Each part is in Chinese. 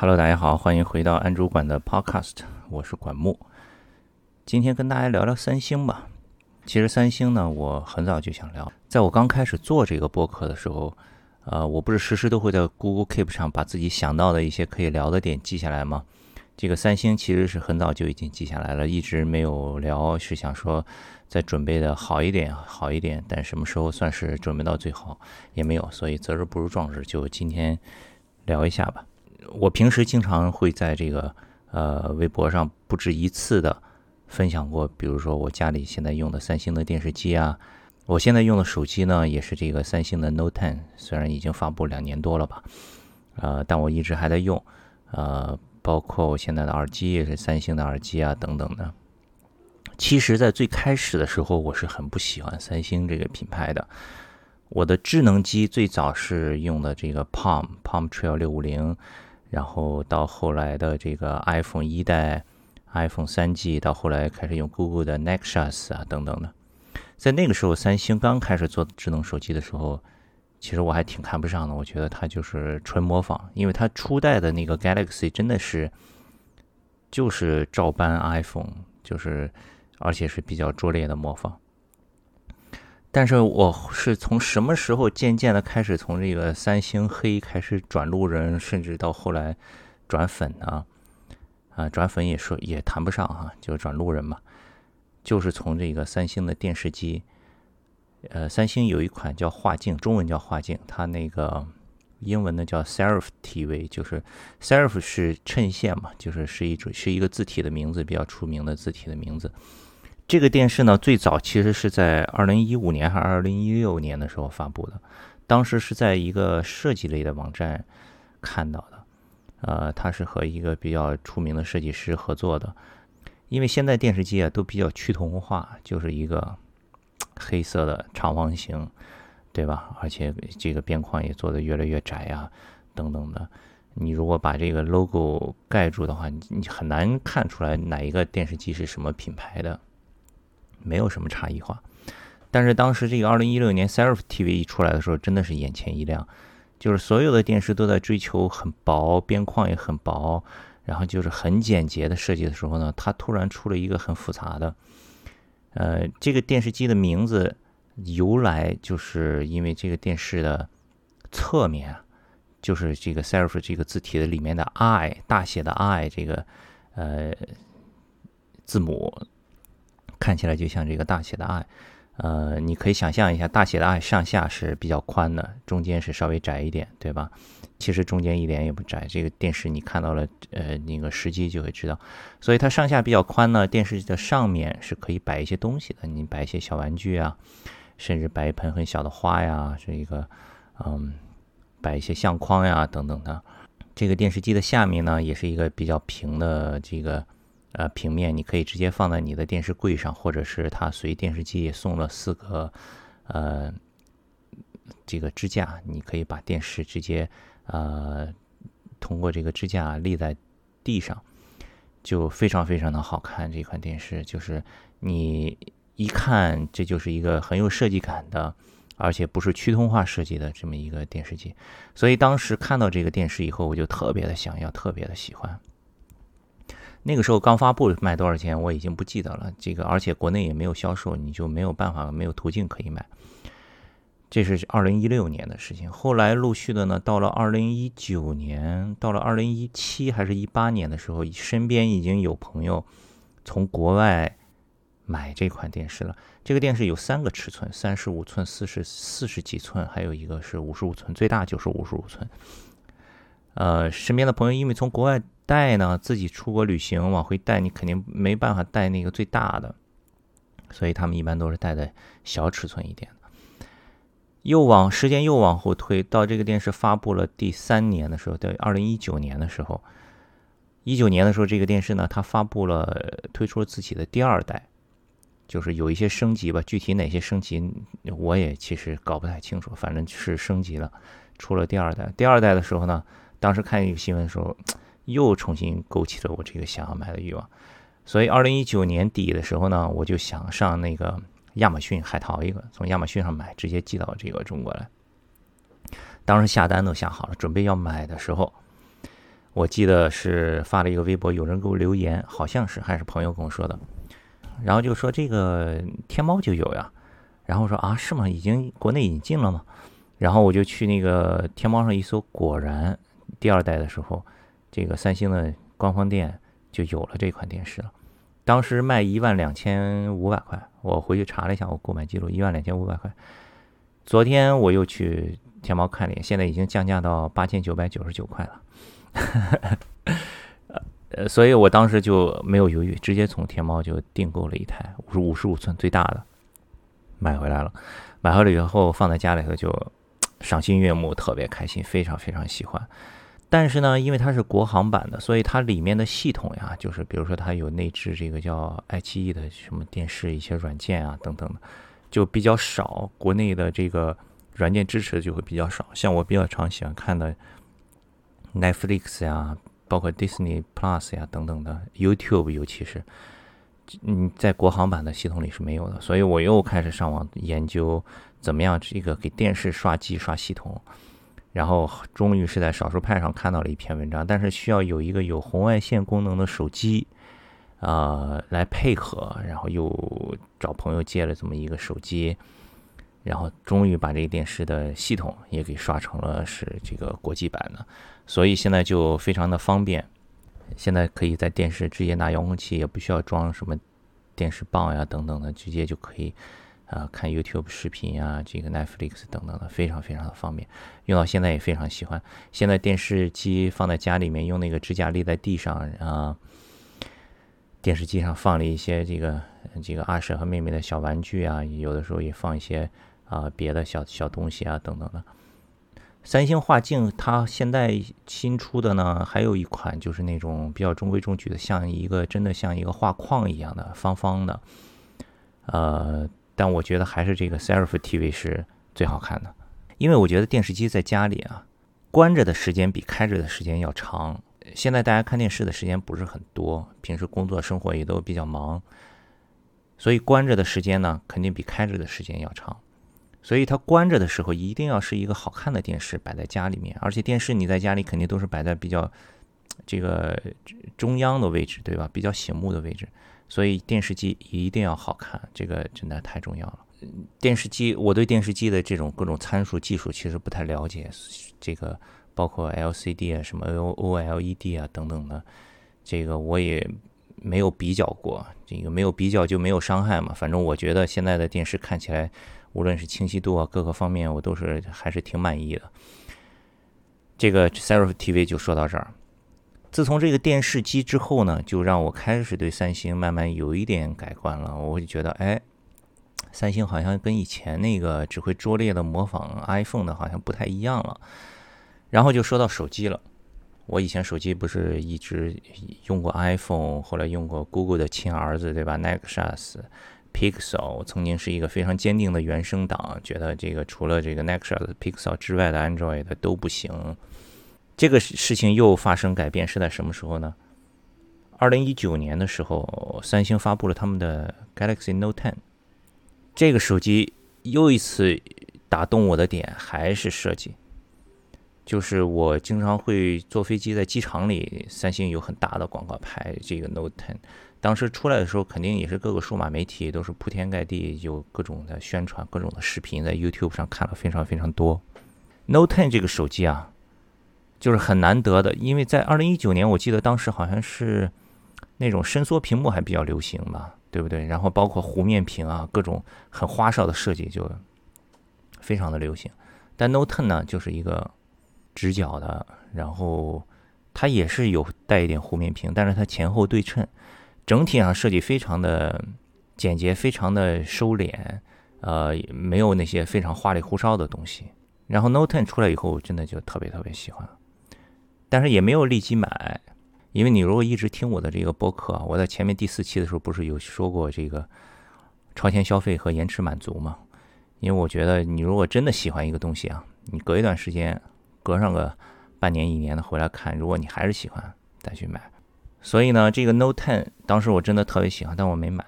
Hello，大家好，欢迎回到安主管的 Podcast，我是管木。今天跟大家聊聊三星吧。其实三星呢，我很早就想聊，在我刚开始做这个播客的时候，呃，我不是时时都会在 Google Keep 上把自己想到的一些可以聊的点记下来吗？这个三星其实是很早就已经记下来了，一直没有聊，是想说再准备的好一点，好一点，但什么时候算是准备到最好也没有，所以择日不如撞日，就今天聊一下吧。我平时经常会在这个呃微博上不止一次的分享过，比如说我家里现在用的三星的电视机啊，我现在用的手机呢也是这个三星的 Note 10，虽然已经发布两年多了吧，呃，但我一直还在用，呃，包括我现在的耳机也是三星的耳机啊等等的。其实，在最开始的时候，我是很不喜欢三星这个品牌的。我的智能机最早是用的这个 Palm Palm Trail 六五零。然后到后来的这个 iPhone 一代、iPhone 三 G，到后来开始用 Google 的 Nexus 啊等等的，在那个时候，三星刚开始做智能手机的时候，其实我还挺看不上的。我觉得它就是纯模仿，因为它初代的那个 Galaxy 真的是就是照搬 iPhone，就是而且是比较拙劣的模仿。但是我是从什么时候渐渐的开始从这个三星黑开始转路人，甚至到后来转粉呢？啊，转粉也说也谈不上哈，就转路人嘛。就是从这个三星的电视机，呃，三星有一款叫画境，中文叫画境，它那个英文呢叫 Serif TV，就是 Serif 是衬线嘛，就是是一种是一个字体的名字，比较出名的字体的名字。这个电视呢，最早其实是在二零一五年还是二零一六年的时候发布的，当时是在一个设计类的网站看到的，呃，它是和一个比较出名的设计师合作的，因为现在电视机啊都比较趋同化，就是一个黑色的长方形，对吧？而且这个边框也做的越来越窄呀，等等的，你如果把这个 logo 盖住的话，你你很难看出来哪一个电视机是什么品牌的。没有什么差异化，但是当时这个二零一六年 Serif TV 一出来的时候，真的是眼前一亮，就是所有的电视都在追求很薄，边框也很薄，然后就是很简洁的设计的时候呢，它突然出了一个很复杂的，呃，这个电视机的名字由来就是因为这个电视的侧面，就是这个 Serif 这个字体的里面的 I 大写的 I 这个呃字母。看起来就像这个大写的 I，呃，你可以想象一下，大写的 I 上下是比较宽的，中间是稍微窄一点，对吧？其实中间一点也不窄。这个电视你看到了，呃，那个时机就会知道。所以它上下比较宽呢，电视机的上面是可以摆一些东西的，你摆一些小玩具啊，甚至摆一盆很小的花呀，这一个，嗯，摆一些相框呀等等的。这个电视机的下面呢，也是一个比较平的这个。呃，平面你可以直接放在你的电视柜上，或者是它随电视机也送了四个呃这个支架，你可以把电视直接呃通过这个支架立在地上，就非常非常的好看。这款电视就是你一看，这就是一个很有设计感的，而且不是趋同化设计的这么一个电视机。所以当时看到这个电视以后，我就特别的想要，特别的喜欢。那个时候刚发布卖多少钱我已经不记得了，这个而且国内也没有销售，你就没有办法没有途径可以买。这是二零一六年的事情，后来陆续的呢，到了二零一九年，到了二零一七还是一八年的时候，身边已经有朋友从国外买这款电视了。这个电视有三个尺寸：三十五寸、四十四十几寸，还有一个是五十五寸，最大就是五十五寸。呃，身边的朋友因为从国外。带呢，自己出国旅行往回带，你肯定没办法带那个最大的，所以他们一般都是带的小尺寸一点的。又往时间又往后推，到这个电视发布了第三年的时候，在二零一九年的时候，一九年的时候，这个电视呢，它发布了推出了自己的第二代，就是有一些升级吧，具体哪些升级我也其实搞不太清楚，反正是升级了，出了第二代。第二代的时候呢，当时看一个新闻的时候。又重新勾起了我这个想要买的欲望，所以二零一九年底的时候呢，我就想上那个亚马逊海淘一个，从亚马逊上买，直接寄到这个中国来。当时下单都下好了，准备要买的时候，我记得是发了一个微博，有人给我留言，好像是还是朋友跟我说的，然后就说这个天猫就有呀，然后说啊是吗？已经国内引进了吗？然后我就去那个天猫上一搜，果然第二代的时候，这个三星的官方店就有了这款电视了。当时卖一万两千五百块，我回去查了一下我购买记录，一万两千五百块。昨天我又去天猫看了，现在已经降价到八千九百九十九块了。呃，所以我当时就没有犹豫，直接从天猫就订购了一台五十五十五寸最大的，买回来了。买回来以后放在家里头就赏心悦目，特别开心，非常非常喜欢。但是呢，因为它是国行版的，所以它里面的系统呀，就是比如说它有内置这个叫爱奇艺的什么电视一些软件啊等等的，就比较少。国内的这个软件支持就会比较少。像我比较常喜欢看的 Netflix 呀，包括 Disney Plus 呀等等的 YouTube，尤其是嗯，在国行版的系统里是没有的。所以我又开始上网研究怎么样这个给电视刷机刷系统。然后终于是在少数派上看到了一篇文章，但是需要有一个有红外线功能的手机，呃，来配合。然后又找朋友借了这么一个手机，然后终于把这个电视的系统也给刷成了是这个国际版的，所以现在就非常的方便。现在可以在电视直接拿遥控器，也不需要装什么电视棒呀等等的，直接就可以。啊，看 YouTube 视频呀，这个 Netflix 等等的，非常非常的方便，用到现在也非常喜欢。现在电视机放在家里面，用那个支架立在地上啊，电视机上放了一些这个这个阿婶和妹妹的小玩具啊，有的时候也放一些啊别的小小东西啊等等的。三星画境它现在新出的呢，还有一款就是那种比较中规中矩的，像一个真的像一个画框一样的方方的，呃。但我觉得还是这个 Serif TV 是最好看的，因为我觉得电视机在家里啊，关着的时间比开着的时间要长。现在大家看电视的时间不是很多，平时工作生活也都比较忙，所以关着的时间呢，肯定比开着的时间要长。所以它关着的时候，一定要是一个好看的电视摆在家里面，而且电视你在家里肯定都是摆在比较这个中央的位置，对吧？比较醒目的位置。所以电视机一定要好看，这个真的太重要了。电视机，我对电视机的这种各种参数技术其实不太了解，这个包括 LCD 啊、什么 OLED 啊等等的，这个我也没有比较过。这个没有比较就没有伤害嘛。反正我觉得现在的电视看起来，无论是清晰度啊各个方面，我都是还是挺满意的。这个 Serif TV 就说到这儿。自从这个电视机之后呢，就让我开始对三星慢慢有一点改观了。我就觉得，哎，三星好像跟以前那个只会拙劣的模仿 iPhone 的，好像不太一样了。然后就说到手机了，我以前手机不是一直用过 iPhone，后来用过 Google 的亲儿子，对吧？Nexus、Pixel，曾经是一个非常坚定的原生党，觉得这个除了这个 Nexus、Pixel 之外的 Android 都不行。这个事情又发生改变是在什么时候呢？二零一九年的时候，三星发布了他们的 Galaxy Note 10。这个手机又一次打动我的点还是设计，就是我经常会坐飞机在机场里，三星有很大的广告牌。这个 Note 10当时出来的时候，肯定也是各个数码媒体都是铺天盖地，有各种的宣传，各种的视频，在 YouTube 上看了非常非常多。Note 10这个手机啊。就是很难得的，因为在二零一九年，我记得当时好像是那种伸缩屏幕还比较流行吧，对不对？然后包括弧面屏啊，各种很花哨的设计就非常的流行。但 Note 10呢，就是一个直角的，然后它也是有带一点弧面屏，但是它前后对称，整体上设计非常的简洁，非常的收敛，呃，没有那些非常花里胡哨的东西。然后 Note 10出来以后，我真的就特别特别喜欢。但是也没有立即买，因为你如果一直听我的这个播客，我在前面第四期的时候不是有说过这个超前消费和延迟满足吗？因为我觉得你如果真的喜欢一个东西啊，你隔一段时间，隔上个半年一年的回来看，如果你还是喜欢，再去买。所以呢，这个 Note 10当时我真的特别喜欢，但我没买。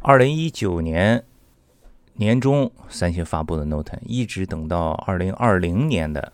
二零一九年年中三星发布的 Note 10，一直等到二零二零年的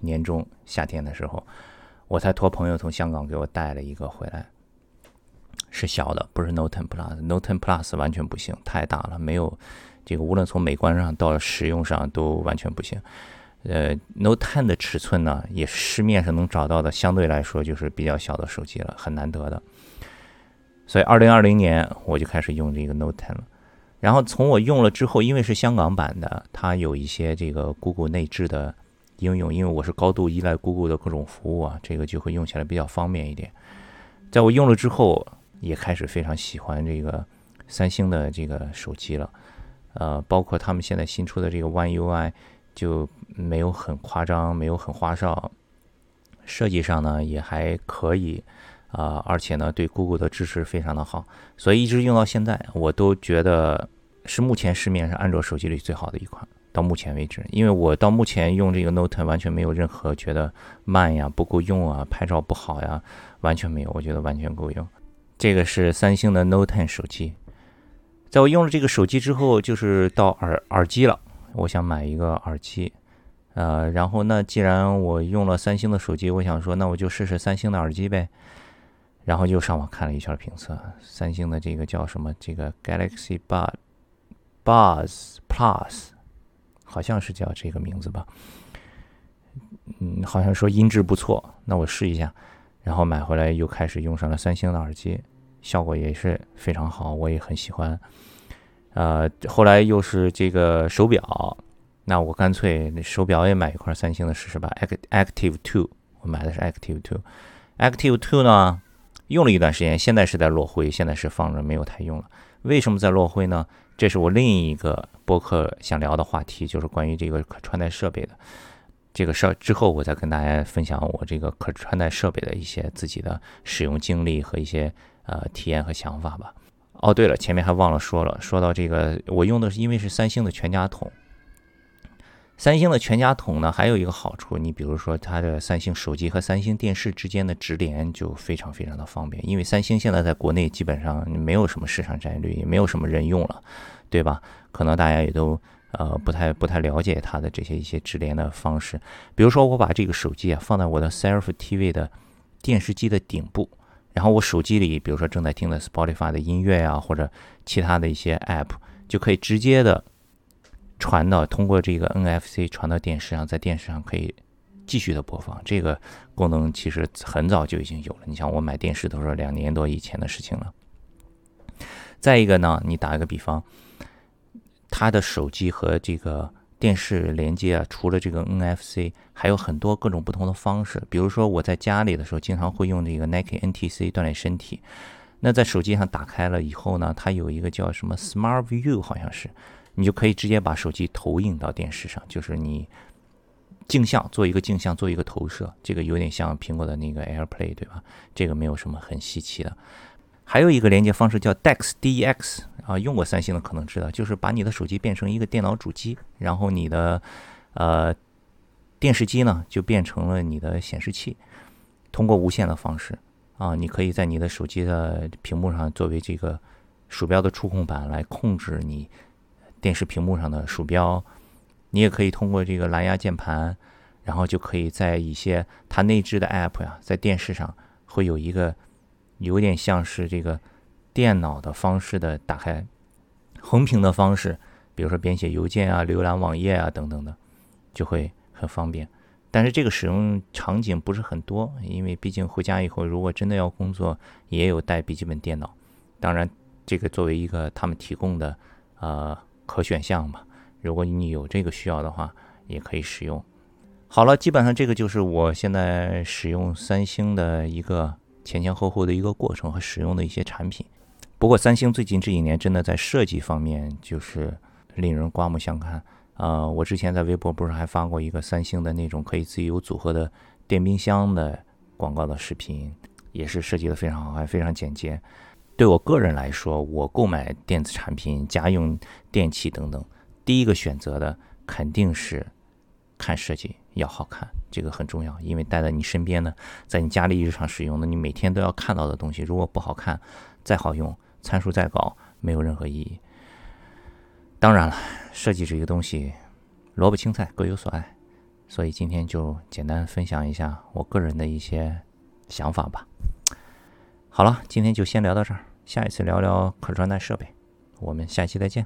年中夏天的时候。我才托朋友从香港给我带了一个回来，是小的，不是 Note 10 Plus，Note 10 Plus 完全不行，太大了，没有这个无论从美观上到使用上都完全不行。呃，Note 10的尺寸呢，也是市面上能找到的，相对来说就是比较小的手机了，很难得的。所以，二零二零年我就开始用这个 Note 10了。然后从我用了之后，因为是香港版的，它有一些这个 Google 内置的应用，因为我是高度依赖 Google 的各种服务啊，这个就会用起来比较方便一点。在我用了之后，也开始非常喜欢这个三星的这个手机了。呃，包括他们现在新出的这个 One UI。就没有很夸张，没有很花哨，设计上呢也还可以，啊，而且呢对 Google 的支持非常的好，所以一直用到现在，我都觉得是目前市面上安卓手机里最好的一款。到目前为止，因为我到目前用这个 Note 完全没有任何觉得慢呀、不够用啊、拍照不好呀，完全没有，我觉得完全够用。这个是三星的 Note 手机，在我用了这个手机之后，就是到耳耳机了。我想买一个耳机，呃，然后那既然我用了三星的手机，我想说那我就试试三星的耳机呗。然后就上网看了一圈评测，三星的这个叫什么？这个 Galaxy Bud Buzz Plus，好像是叫这个名字吧。嗯，好像说音质不错，那我试一下。然后买回来又开始用上了三星的耳机，效果也是非常好，我也很喜欢。呃，后来又是这个手表，那我干脆手表也买一块三星的试试吧。Active Two，我买的是 Active Two。Active Two 呢，用了一段时间，现在是在落灰，现在是放着没有太用了。为什么在落灰呢？这是我另一个播客想聊的话题，就是关于这个可穿戴设备的这个事儿。之后我再跟大家分享我这个可穿戴设备的一些自己的使用经历和一些呃体验和想法吧。哦，对了，前面还忘了说了，说到这个，我用的是因为是三星的全家桶。三星的全家桶呢，还有一个好处，你比如说它的三星手机和三星电视之间的直连就非常非常的方便，因为三星现在在国内基本上没有什么市场占有率，也没有什么人用了，对吧？可能大家也都呃不太不太了解它的这些一些直连的方式。比如说我把这个手机啊放在我的 Self TV 的电视机的顶部。然后我手机里，比如说正在听的 Spotify 的音乐啊，或者其他的一些 App，就可以直接的传到通过这个 NFC 传到电视上，在电视上可以继续的播放。这个功能其实很早就已经有了。你像我买电视都是两年多以前的事情了。再一个呢，你打一个比方，他的手机和这个。电视连接啊，除了这个 NFC，还有很多各种不同的方式。比如说我在家里的时候，经常会用这个 Nike NTC 锻炼身体。那在手机上打开了以后呢，它有一个叫什么 Smart View，好像是，你就可以直接把手机投影到电视上，就是你镜像做一个镜像，做一个投射。这个有点像苹果的那个 AirPlay，对吧？这个没有什么很稀奇的。还有一个连接方式叫 DEX，DEX 啊，用过三星的可能知道，就是把你的手机变成一个电脑主机，然后你的呃电视机呢就变成了你的显示器，通过无线的方式啊，你可以在你的手机的屏幕上作为这个鼠标的触控板来控制你电视屏幕上的鼠标，你也可以通过这个蓝牙键盘，然后就可以在一些它内置的 App 呀，在电视上会有一个。有点像是这个电脑的方式的打开横屏的方式，比如说编写邮件啊、浏览网页啊等等的，就会很方便。但是这个使用场景不是很多，因为毕竟回家以后如果真的要工作，也有带笔记本电脑。当然，这个作为一个他们提供的呃可选项吧，如果你有这个需要的话，也可以使用。好了，基本上这个就是我现在使用三星的一个。前前后后的一个过程和使用的一些产品，不过三星最近这几年真的在设计方面就是令人刮目相看啊！我之前在微博不是还发过一个三星的那种可以自由组合的电冰箱的广告的视频，也是设计的非常好，还非常简洁。对我个人来说，我购买电子产品、家用电器等等，第一个选择的肯定是看设计要好看。这个很重要，因为带在你身边呢，在你家里日常使用的，你每天都要看到的东西，如果不好看，再好用，参数再高，没有任何意义。当然了，设计这个东西，萝卜青菜各有所爱。所以今天就简单分享一下我个人的一些想法吧。好了，今天就先聊到这儿，下一次聊聊可穿戴设备，我们下期再见。